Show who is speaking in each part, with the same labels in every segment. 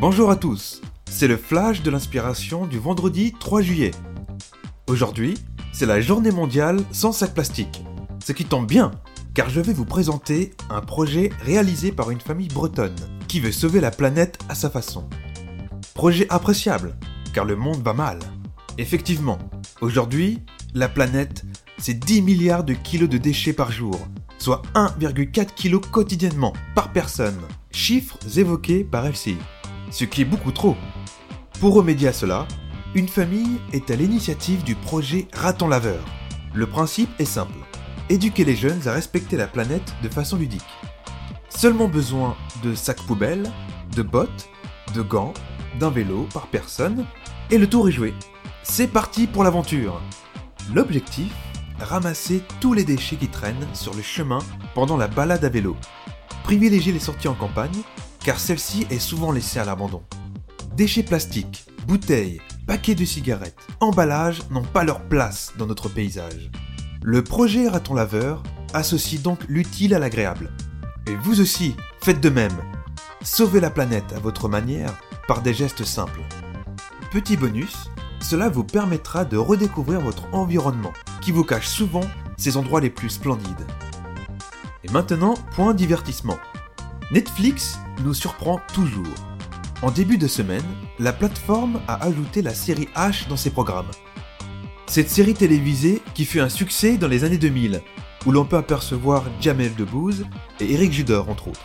Speaker 1: Bonjour à tous, c'est le flash de l'inspiration du vendredi 3 juillet. Aujourd'hui, c'est la journée mondiale sans sac plastique. Ce qui tombe bien, car je vais vous présenter un projet réalisé par une famille bretonne qui veut sauver la planète à sa façon. Projet appréciable, car le monde va mal. Effectivement, aujourd'hui, la planète, c'est 10 milliards de kilos de déchets par jour, soit 1,4 kg quotidiennement par personne. Chiffres évoqués par LCI. Ce qui est beaucoup trop. Pour remédier à cela, une famille est à l'initiative du projet Raton Laveur. Le principe est simple éduquer les jeunes à respecter la planète de façon ludique. Seulement besoin de sacs poubelles, de bottes, de gants, d'un vélo par personne, et le tour est joué. C'est parti pour l'aventure L'objectif Ramasser tous les déchets qui traînent sur le chemin pendant la balade à vélo. Privilégier les sorties en campagne, car celle-ci est souvent laissée à l'abandon. Déchets plastiques, bouteilles, paquets de cigarettes, emballages n'ont pas leur place dans notre paysage. Le projet Raton Laveur associe donc l'utile à l'agréable. Et vous aussi, faites de même. Sauvez la planète à votre manière par des gestes simples. Petit bonus, cela vous permettra de redécouvrir votre environnement, qui vous cache souvent ses endroits les plus splendides. Et maintenant, point divertissement. Netflix nous surprend toujours. En début de semaine, la plateforme a ajouté la série H dans ses programmes. Cette série télévisée qui fut un succès dans les années 2000, où l'on peut apercevoir Jamel Debbouze et Eric Judor entre autres.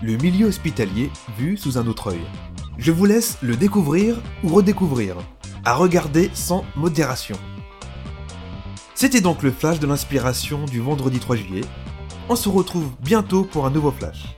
Speaker 1: Le milieu hospitalier vu sous un autre œil. Je vous laisse le découvrir ou redécouvrir, à regarder sans modération. C'était donc le flash de l'inspiration du vendredi 3 juillet. On se retrouve bientôt pour un nouveau flash.